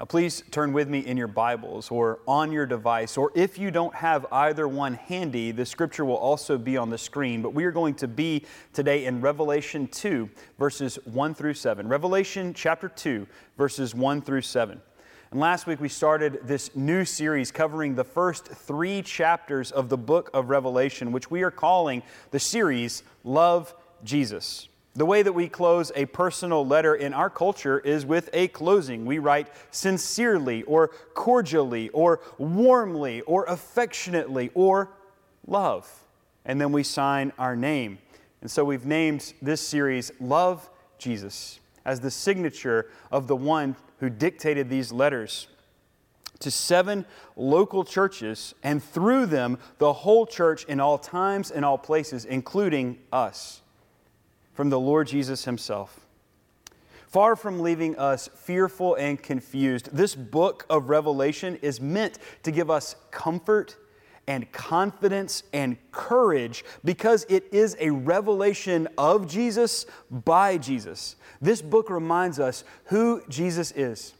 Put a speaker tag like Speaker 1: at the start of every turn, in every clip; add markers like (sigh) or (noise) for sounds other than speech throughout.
Speaker 1: Uh, please turn with me in your Bibles or on your device, or if you don't have either one handy, the scripture will also be on the screen. But we are going to be today in Revelation 2, verses 1 through 7. Revelation chapter 2, verses 1 through 7. And last week we started this new series covering the first three chapters of the book of Revelation, which we are calling the series Love Jesus. The way that we close a personal letter in our culture is with a closing. We write sincerely or cordially or warmly or affectionately or love. And then we sign our name. And so we've named this series Love Jesus as the signature of the one who dictated these letters to seven local churches, and through them, the whole church in all times and all places, including us from the Lord Jesus Himself. Far from leaving us fearful and confused, this book of Revelation is meant to give us comfort and confidence and courage because it is a revelation of Jesus by Jesus. This book reminds us who Jesus is,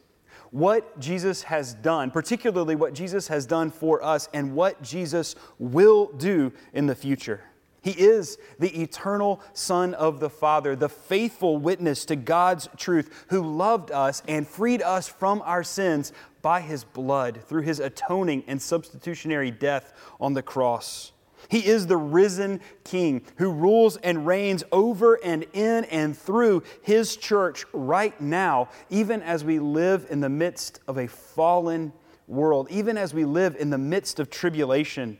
Speaker 1: what Jesus has done, particularly what Jesus has done for us, and what Jesus will do in the future. He is the eternal Son of the Father, the faithful witness to God's truth, who loved us and freed us from our sins by his blood through his atoning and substitutionary death on the cross. He is the risen King who rules and reigns over and in and through his church right now, even as we live in the midst of a fallen world, even as we live in the midst of tribulation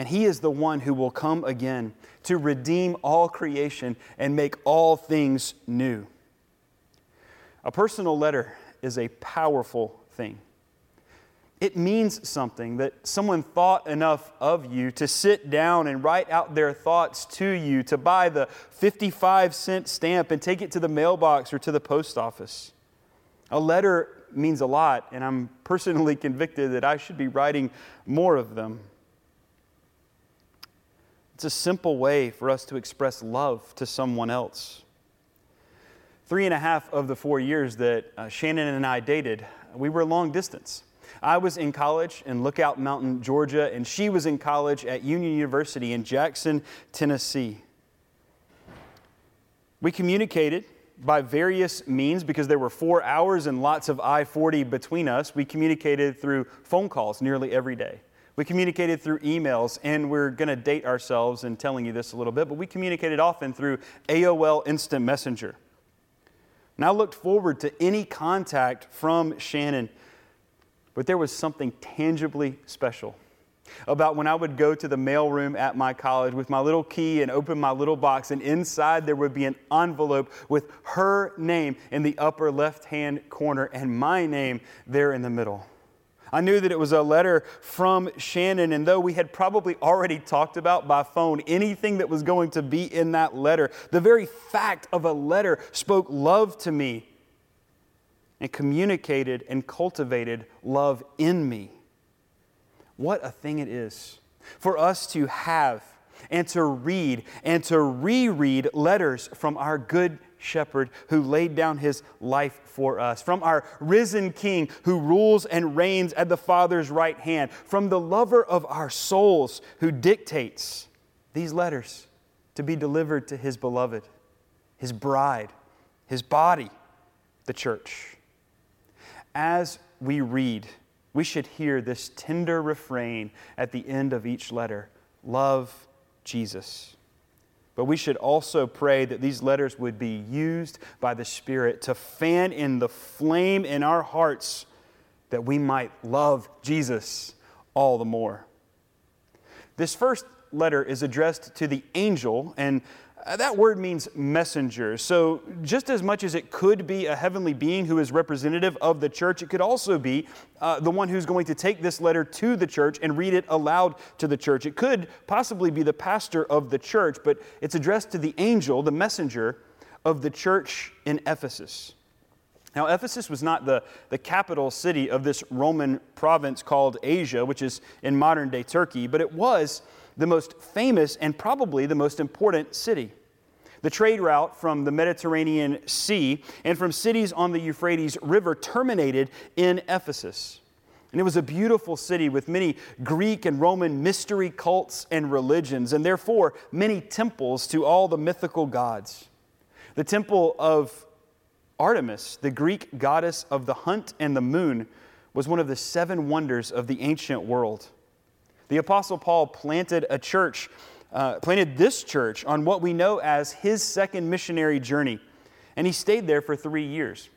Speaker 1: and he is the one who will come again to redeem all creation and make all things new. A personal letter is a powerful thing. It means something that someone thought enough of you to sit down and write out their thoughts to you, to buy the 55 cent stamp and take it to the mailbox or to the post office. A letter means a lot, and I'm personally (laughs) convicted that I should be writing more of them. It's a simple way for us to express love to someone else. Three and a half of the four years that uh, Shannon and I dated, we were long distance. I was in college in Lookout Mountain, Georgia, and she was in college at Union University in Jackson, Tennessee. We communicated by various means because there were four hours and lots of I 40 between us. We communicated through phone calls nearly every day. We communicated through emails, and we're going to date ourselves in telling you this a little bit, but we communicated often through AOL Instant Messenger. And I looked forward to any contact from Shannon, but there was something tangibly special about when I would go to the mailroom at my college with my little key and open my little box, and inside there would be an envelope with her name in the upper left hand corner and my name there in the middle. I knew that it was a letter from Shannon, and though we had probably already talked about by phone anything that was going to be in that letter, the very fact of a letter spoke love to me and communicated and cultivated love in me. What a thing it is for us to have and to read and to reread letters from our good shepherd who laid down his life for us, from our risen King who rules and reigns at the Father's right hand, from the lover of our souls who dictates these letters to be delivered to his beloved, his bride, his body, the church. As we read, we should hear this tender refrain at the end of each letter love Jesus. But we should also pray that these letters would be used by the Spirit to fan in the flame in our hearts that we might love Jesus all the more. This first letter is addressed to the angel, and that word means messenger. So, just as much as it could be a heavenly being who is representative of the church, it could also be uh, the one who's going to take this letter to the church and read it aloud to the church. It could possibly be the pastor of the church, but it's addressed to the angel, the messenger of the church in Ephesus. Now, Ephesus was not the, the capital city of this Roman province called Asia, which is in modern day Turkey, but it was the most famous and probably the most important city. The trade route from the Mediterranean Sea and from cities on the Euphrates River terminated in Ephesus. And it was a beautiful city with many Greek and Roman mystery cults and religions, and therefore many temples to all the mythical gods. The temple of Artemis, the Greek goddess of the hunt and the moon, was one of the seven wonders of the ancient world. The Apostle Paul planted a church uh, planted this church on what we know as his second missionary journey. And he stayed there for three years.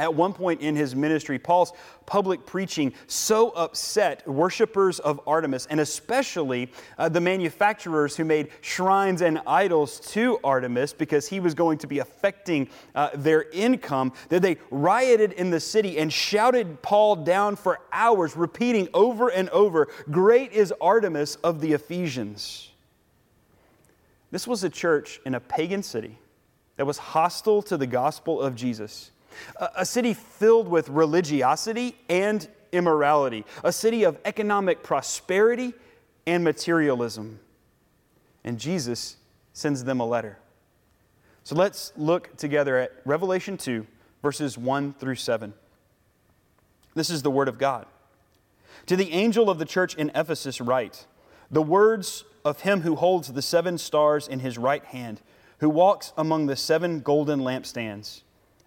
Speaker 1: At one point in his ministry, Paul's public preaching so upset worshippers of Artemis, and especially uh, the manufacturers who made shrines and idols to Artemis because he was going to be affecting uh, their income, that they rioted in the city and shouted Paul down for hours, repeating over and over, Great is Artemis of the Ephesians. This was a church in a pagan city that was hostile to the gospel of Jesus, a, city filled with religiosity and immorality, a city of economic prosperity and materialism. And Jesus sends them a letter. So let's look together at Revelation 2, verses 1 through 7. This is the Word of God. To the angel of the church in Ephesus, write the words of him who holds the seven stars in his right hand, who walks among the seven golden lampstands.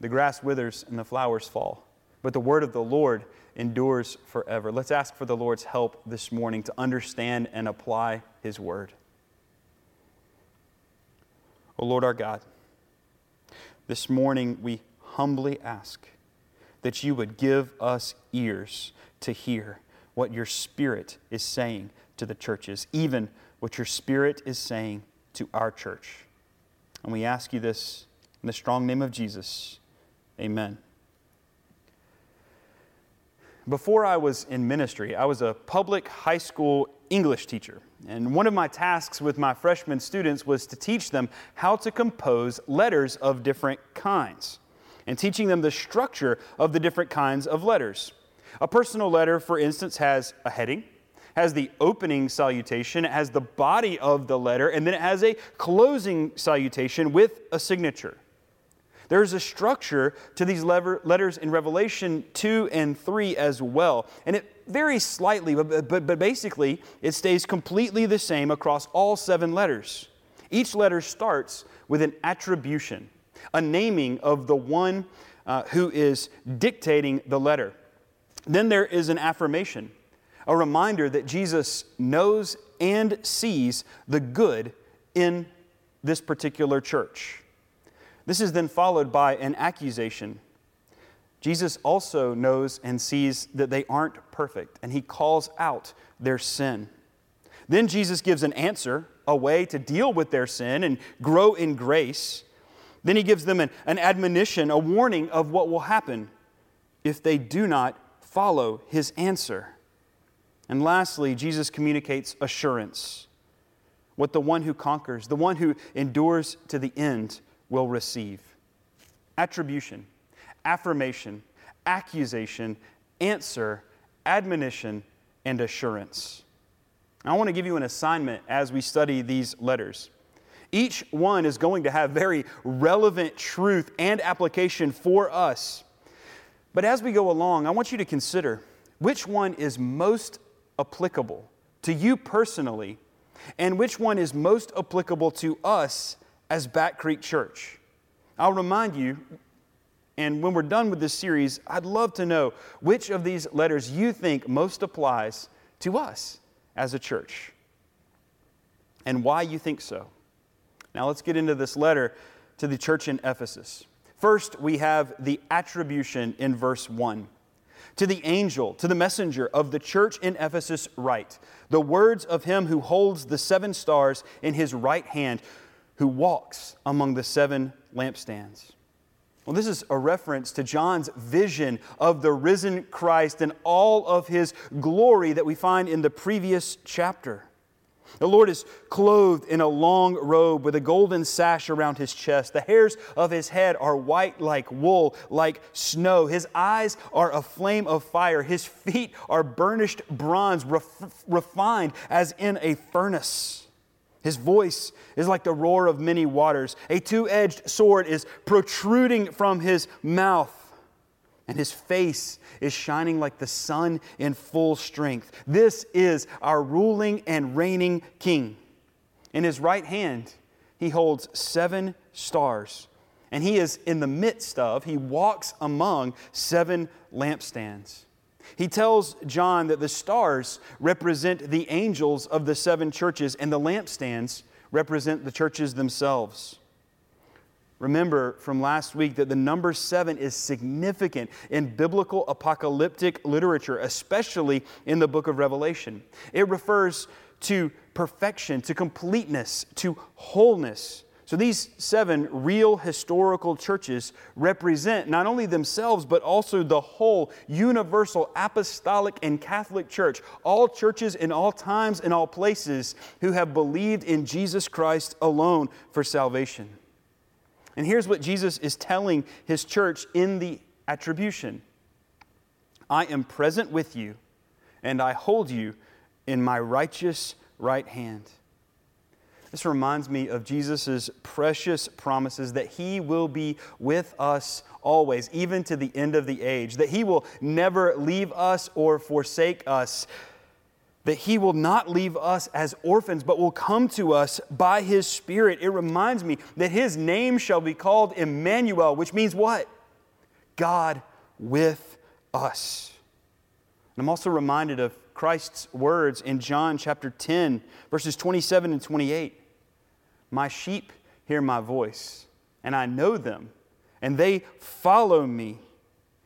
Speaker 1: The grass withers and the flowers fall, but the word of the Lord endures forever. Let's ask for the Lord's help this morning to understand and apply his word. O Lord our God, this morning we humbly ask that you would give us ears to hear what your Spirit is saying to the churches, even what your Spirit is saying to our church. And we ask you this in the strong name of Jesus. Amen. Before I was in ministry, I was a public high school English teacher. And one of my tasks with my freshman students was to teach them how to compose letters of different kinds and teaching them the structure of the different kinds of letters. A personal letter, for instance, has a heading, has the opening salutation, it has the body of the letter, and then it has a closing salutation with a signature. There's a structure to these letters in Revelation 2 and 3 as well. And it varies slightly, but, but, but basically, it stays completely the same across all seven letters. Each letter starts with an attribution, a naming of the one uh, who is dictating the letter. Then there is an affirmation, a reminder that Jesus knows and sees the good in this particular church. This is then followed by an accusation. Jesus also knows and sees that they aren't perfect, and he calls out their sin. Then Jesus gives an answer, a way to deal with their sin and grow in grace. Then he gives them an, an admonition, a warning of what will happen if they do not follow his answer. And lastly, Jesus communicates assurance what the one who conquers, the one who endures to the end, will receive attribution, affirmation, accusation, answer, admonition, and assurance. I want to give you an assignment as we study these letters. Each one is going to have very relevant truth and application for us. But as we go along, I want you to consider which one is most applicable to you personally and which one is most applicable to us as Back Creek Church. I'll remind you, and when we're done with this series, I'd love to know which of these letters you think most applies to us as a church and why you think so. Now let's get into this letter to the church in Ephesus. First, we have the attribution in verse 1. To the angel, to the messenger of the church in Ephesus, write the words of him who holds the seven stars in his right hand, who walks among the seven lampstands. Well, this is a reference to John's vision of the risen Christ and all of his glory that we find in the previous chapter. The Lord is clothed in a long robe with a golden sash around his chest. The hairs of his head are white like wool, like snow. His eyes are a flame of fire. His feet are burnished bronze, ref- refined as in a furnace. His voice is like the roar of many waters. A two edged sword is protruding from his mouth and his face is shining like the sun in full strength. This is our ruling and reigning king. In his right hand, he holds seven stars, and he is in the midst of, he walks among seven lampstands. He tells John that the stars represent the angels of the seven churches, and the lampstands represent the churches themselves. Remember from last week that the number seven is significant in biblical apocalyptic literature, especially in the book of Revelation. It refers to perfection, to completeness, to wholeness. So these seven real historical churches represent not only themselves, but also the whole universal apostolic and Catholic church, all churches in all times and all places who have believed in Jesus Christ alone for salvation. And here's what Jesus is telling his church in the attribution I am present with you, and I hold you in my righteous right hand. This reminds me of Jesus' precious promises that He will be with us always, even to the end of the age, that He will never leave us or forsake us that He will not leave us as orphans, but will come to us by His Spirit. It reminds me that His name shall be called Emmanuel, which means what? God with us. And I'm also reminded of Christ's words in John chapter 10, verses 27 and 28. My sheep hear my voice, and I know them, and they follow me.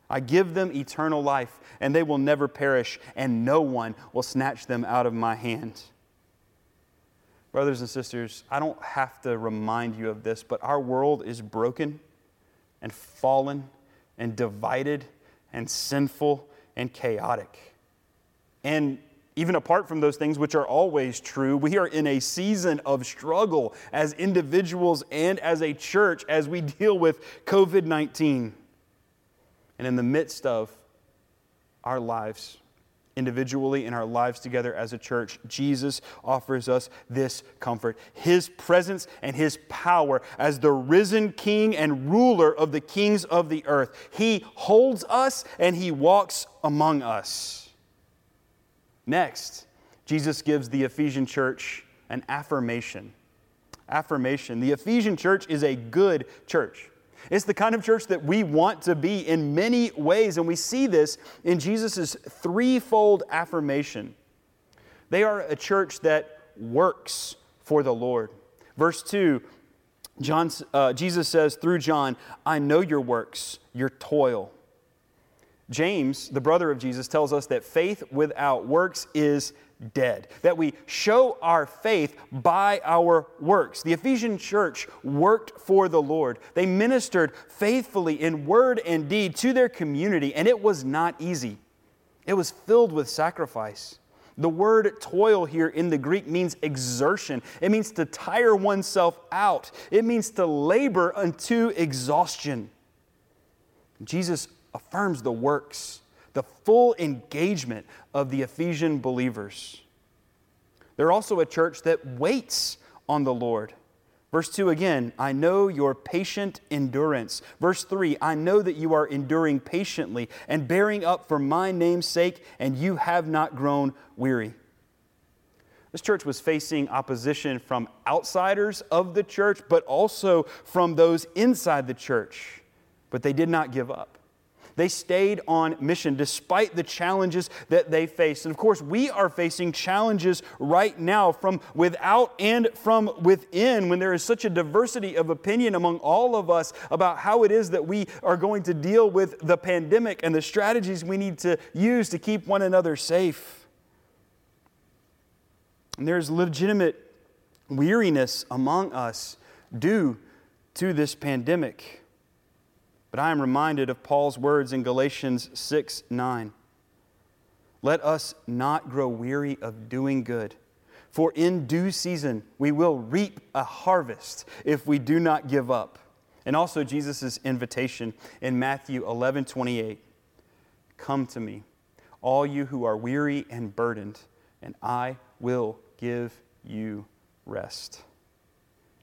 Speaker 1: I give them eternal life, and they will never perish, and no one will snatch them out of my hand. Brothers and sisters, I don't have to remind you of this, but our world is broken and fallen and divided and sinful and chaotic. And even apart from those things which are always true, we are in a season of struggle as individuals and as a church as we deal with COVID 19 and in the midst of our lives, individually in our lives together as a church, Jesus offers us this comfort His presence and His power as the risen King and ruler of the kings of the earth. He holds us and He walks among us. Next, Jesus gives the Ephesian church an affirmation. Affirmation. The Ephesian church is a good church. It's the kind of church that we want to be in many ways, and we see this in Jesus' threefold affirmation. They are a church that works for the Lord. Verse 2, John, uh, Jesus says through John, I know your works, your toil. James, the brother of Jesus, tells us that faith without works is dead, that we show our faith by our works. The Ephesian church worked for the Lord. They ministered faithfully in word and deed to their community, and it was not easy. It was filled with sacrifice. The word toil here in the Greek means exertion. It means to tire oneself out. It means to labor unto exhaustion. Jesus affirms the works the full engagement of the Ephesian believers. They're also a church that waits on the Lord. Verse 2 again, I know your patient endurance. Verse 3, I know that you are enduring patiently and bearing up for my name's sake, and you have not grown weary. This church was facing opposition from outsiders of the church, but also from those inside the church. But they did not give up. They stayed on mission despite the challenges that they faced. And of course, we are facing challenges right now from without and from within when there is such a diversity of opinion among all of us about how it is that we are going to deal with the pandemic and the strategies we need to use to keep one another safe. And there's legitimate weariness among us due to this pandemic. But I am reminded of Paul's words in Galatians 6 9. Let us not grow weary of doing good, for in due season we will reap a harvest if we do not give up. And also Jesus' invitation in Matthew 11 28. Come to me, all you who are weary and burdened, and I will give you rest.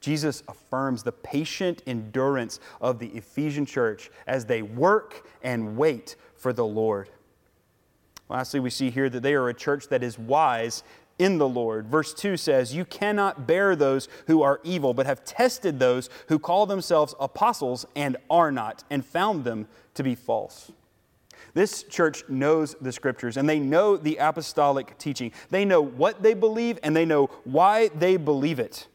Speaker 1: Jesus affirms the patient endurance of the Ephesian church as they work and wait for the Lord. Lastly, we see here that they are a church that is wise in the Lord. Verse 2 says, You cannot bear those who are evil, but have tested those who call themselves apostles and are not, and found them to be false. This church knows the scriptures and they know the apostolic teaching. They know what they believe and they know why they believe it.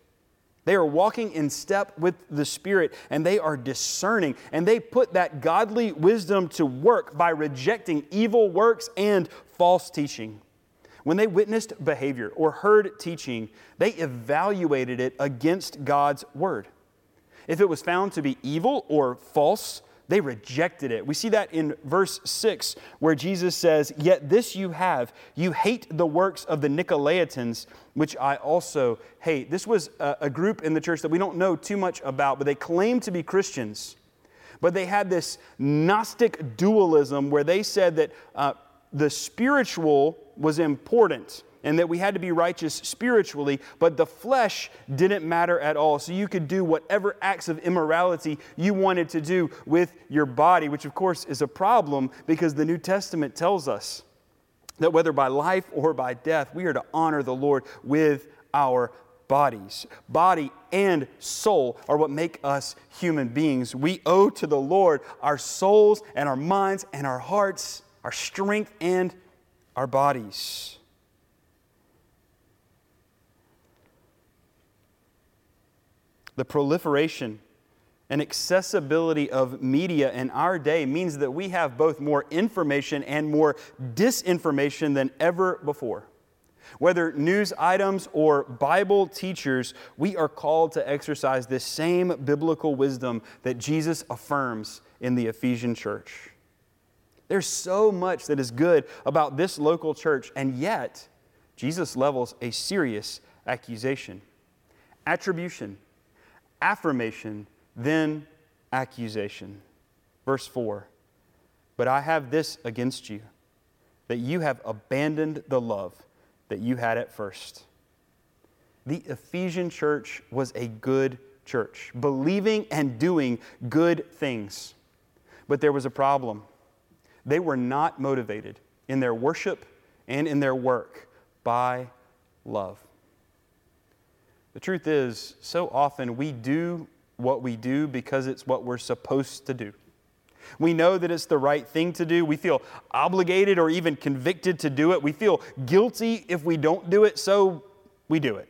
Speaker 1: They are walking in step with the Spirit and they are discerning and they put that godly wisdom to work by rejecting evil works and false teaching. When they witnessed behavior or heard teaching, they evaluated it against God's word. If it was found to be evil or false, they rejected it. We see that in verse 6, where Jesus says, Yet this you have, you hate the works of the Nicolaitans, which I also hate. This was a, a group in the church that we don't know too much about, but they claimed to be Christians. But they had this Gnostic dualism where they said that uh, the spiritual was important and that we had to be righteous spiritually, but the flesh didn't matter at all. So you could do whatever acts of immorality you wanted to do with your body, which of course is a problem because the New Testament tells us that whether by life or by death, we are to honor the Lord with our bodies. Body and soul are what make us human beings. We owe to the Lord our souls and our minds and our hearts, our strength and our bodies. The proliferation and accessibility of media in our day means that we have both more information and more disinformation than ever before. Whether news items or Bible teachers, we are called to exercise this same biblical wisdom that Jesus affirms in the Ephesian church. There's so much that is good about this local church, and yet Jesus levels a serious accusation. Attribution affirmation, then accusation. Verse 4 But I have this against you, that you have abandoned the love that you had at first. The Ephesian church was a good church, believing and doing good things. But there was a problem. They were not motivated in their worship and in their work by love. The truth is, so often we do what we do because it's what we're supposed to do. We know that it's the right thing to do. We feel obligated or even convicted to do it. We feel guilty if we don't do it, so we do it.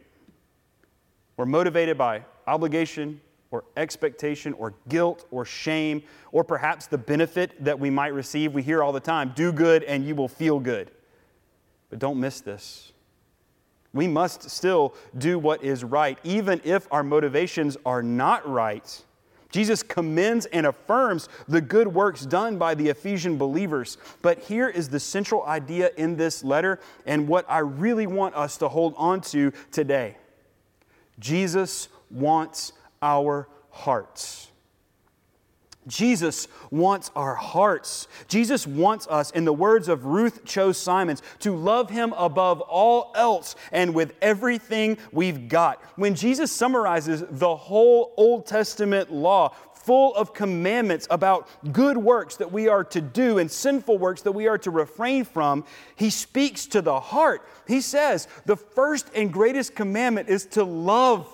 Speaker 1: We're motivated by obligation or expectation or guilt or shame or perhaps the benefit that we might receive. We hear all the time do good and you will feel good. But don't miss this. We must still do what is right, even if our motivations are not right. Jesus commends and affirms the good works done by the Ephesian believers. But here is the central idea in this letter and what I really want us to hold on to today Jesus wants our hearts. Jesus wants our hearts. Jesus wants us, in the words of Ruth Chou Simons, to love him above all else and with everything we've got. When Jesus summarizes the whole Old Testament law, full of commandments about good works that we are to do and sinful works that we are to refrain from, he speaks to the heart. He says, The first and greatest commandment is to love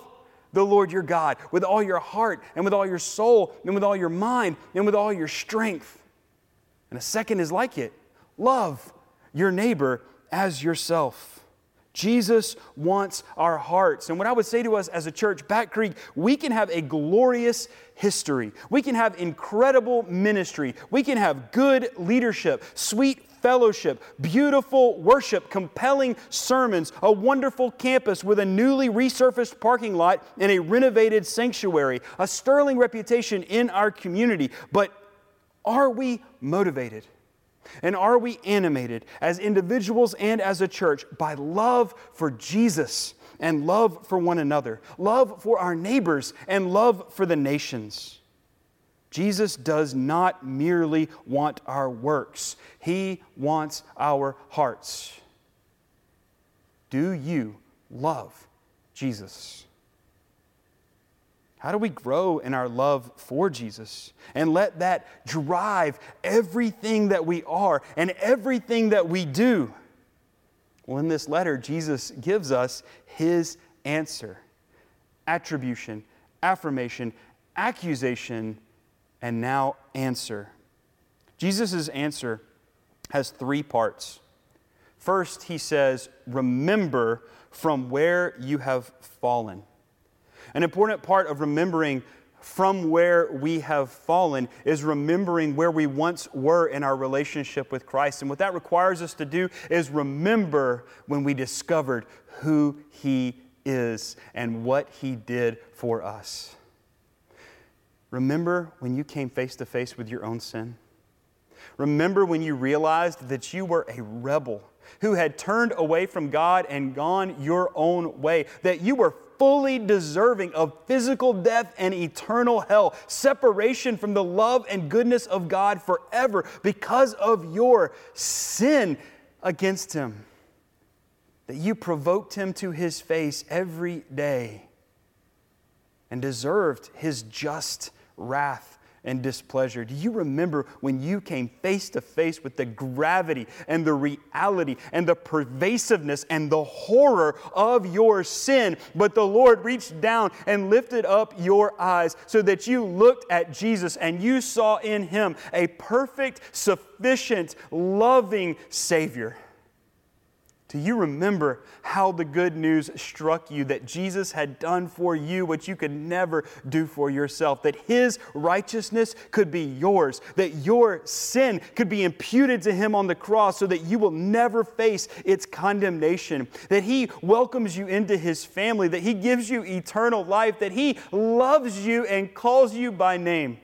Speaker 1: the Lord your God with all your heart and with all your soul and with all your mind and with all your strength. And a second is like it love your neighbor as yourself. Jesus wants our hearts. And what I would say to us as a church, Back Creek, we can have a glorious history. We can have incredible ministry. We can have good leadership, sweet fellowship, beautiful worship, compelling sermons, a wonderful campus with a newly resurfaced parking lot and a renovated sanctuary, a sterling reputation in our community. But are we motivated? And are we animated as individuals and as a church by love for Jesus and love for one another, love for our neighbors, and love for the nations? Jesus does not merely want our works, He wants our hearts. Do you love Jesus? How do we grow in our love for Jesus and let that drive everything that we are and everything that we do? Well, in this letter, Jesus gives us his answer attribution, affirmation, accusation, and now answer. Jesus' answer has three parts. First, he says, Remember from where you have fallen. An important part of remembering from where we have fallen is remembering where we once were in our relationship with Christ. And what that requires us to do is remember when we discovered who He is and what He did for us. Remember when you came face to face with your own sin? Remember when you realized that you were a rebel who had turned away from God and gone your own way, that you were fully deserving of physical death and eternal hell, separation from the love and goodness of God forever because of your sin against Him. That you provoked Him to His face every day and deserved His just wrath and displeasure. Do you remember when you came face to face with the gravity and the reality and the pervasiveness and the horror of your sin? But the Lord reached down and lifted up your eyes so that you looked at Jesus and you saw in him a perfect, sufficient, loving Savior. Do you remember how the good news struck you that Jesus had done for you what you could never do for yourself? That His righteousness could be yours, that your sin could be imputed to Him on the cross so that you will never face its condemnation, that He welcomes you into His family, that He gives you eternal life, that He loves you and calls you by name.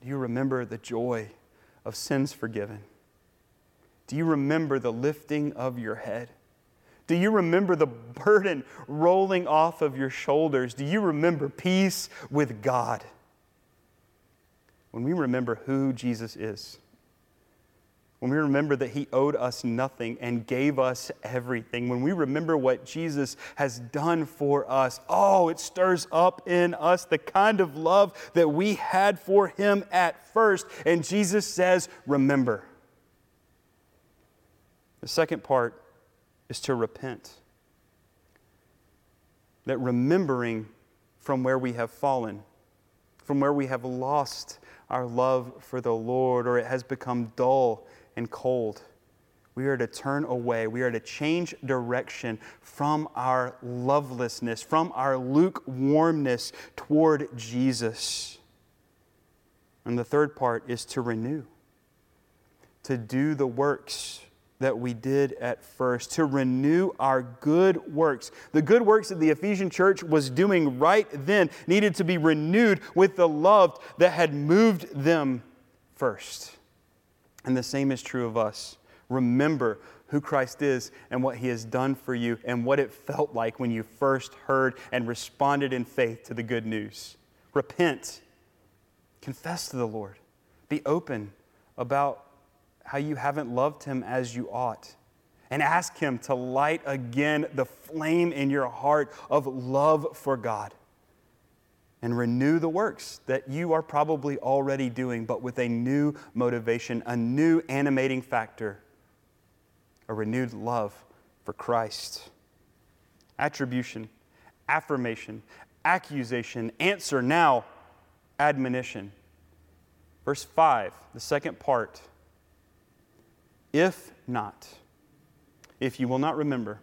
Speaker 1: Do you remember the joy of sins forgiven? Do you remember the lifting of your head? Do you remember the burden rolling off of your shoulders? Do you remember peace with God? When we remember who Jesus is, when we remember that He owed us nothing and gave us everything, when we remember what Jesus has done for us, oh, it stirs up in us the kind of love that we had for Him at first. And Jesus says, Remember. The second part is to repent. That remembering from where we have fallen, from where we have lost our love for the Lord, or it has become dull and cold, we are to turn away. We are to change direction from our lovelessness, from our lukewarmness toward Jesus. And the third part is to renew, to do the works that we did at first, to renew our good works. The good works that the Ephesian church was doing right then needed to be renewed with the love that had moved them first. And the same is true of us. Remember who Christ is and what he has done for you and what it felt like when you first heard and responded in faith to the good news. Repent, confess to the Lord, be open about how you haven't loved him as you ought. And ask him to light again the flame in your heart of love for God. and renew the works that you are probably already doing, but with a new motivation, a new animating factor, a renewed love for Christ. Attribution, affirmation, accusation, answer now, admonition. Verse 5, the second part. If not, if you will not remember,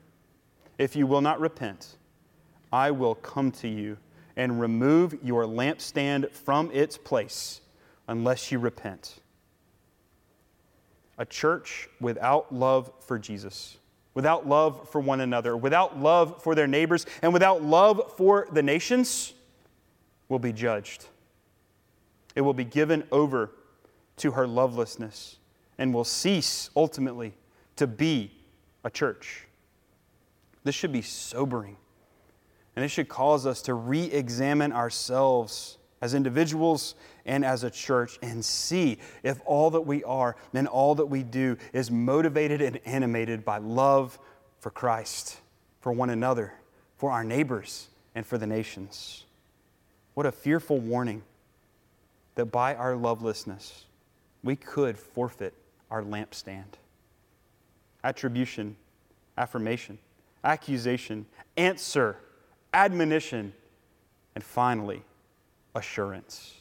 Speaker 1: if you will not repent, I will come to you and remove your lampstand from its place unless you repent. A church without love for Jesus, without love for one another, without love for their neighbors, and without love for the nations will be judged. It will be given over to her lovelessness and will cease ultimately to be a church. This should be sobering. And it should cause us to re examine ourselves as individuals and as a church and see if all that we are and all that we do is motivated and animated by love for Christ, for one another, for our neighbors, and for the nations. What a fearful warning that by our lovelessness, we could forfeit our lampstand. Attribution, affirmation, accusation, answer admonition, and finally, assurance.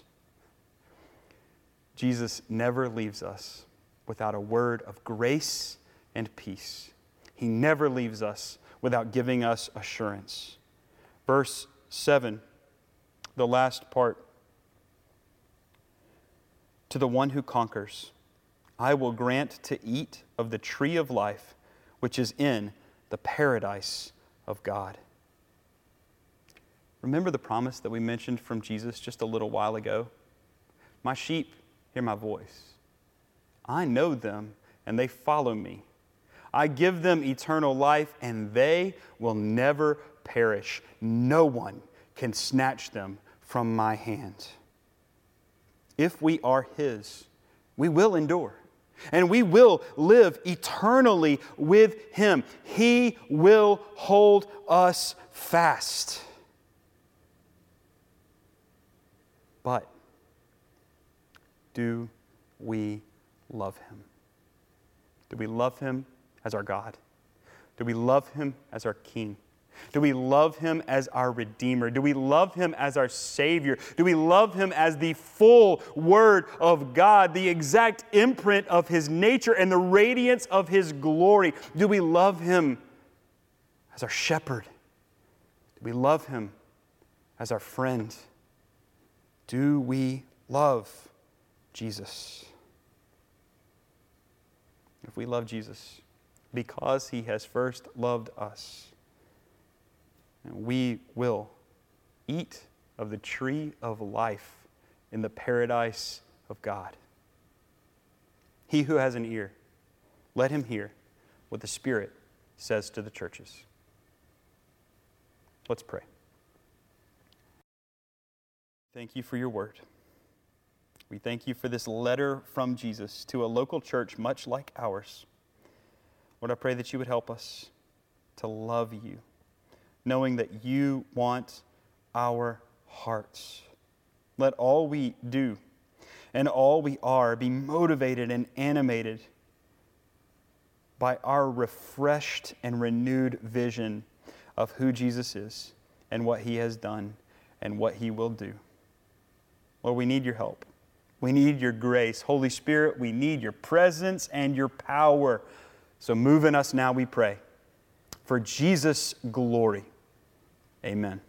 Speaker 1: Jesus never leaves us without a word of grace and peace. He never leaves us without giving us assurance. Verse 7, the last part. To the one who conquers, I will grant to eat of the tree of life, which is in the paradise of God. Remember the promise that we mentioned from Jesus just a little while ago? My sheep hear my voice. I know them, and they follow me. I give them eternal life, and they will never perish. No one can snatch them from my hand. If we are His, we will endure, and we will live eternally with Him. He will hold us fast. But do we love him? Do we love him as our God? Do we love him as our King? Do we love him as our Redeemer? Do we love him as our Savior? Do we love him as the full Word of God, the exact imprint of his nature and the radiance of his glory? Do we love him as our shepherd? Do we love him as our friend? Do we love Jesus? If we love Jesus because he has first loved us, we will eat of the tree of life in the paradise of God. He who has an ear, let him hear what the Spirit says to the churches. Let's pray. Thank you for your word. We thank you for this letter from Jesus to a local church much like ours. Lord, I pray that you would help us to love you, knowing that you want our hearts. Let all we do and all we are be motivated and animated by our refreshed and renewed vision of who Jesus is and what he has done and what he will do. Lord, we need your help. We need your grace. Holy Spirit, we need your presence and your power. So move in us now, we pray. For Jesus' glory. Amen.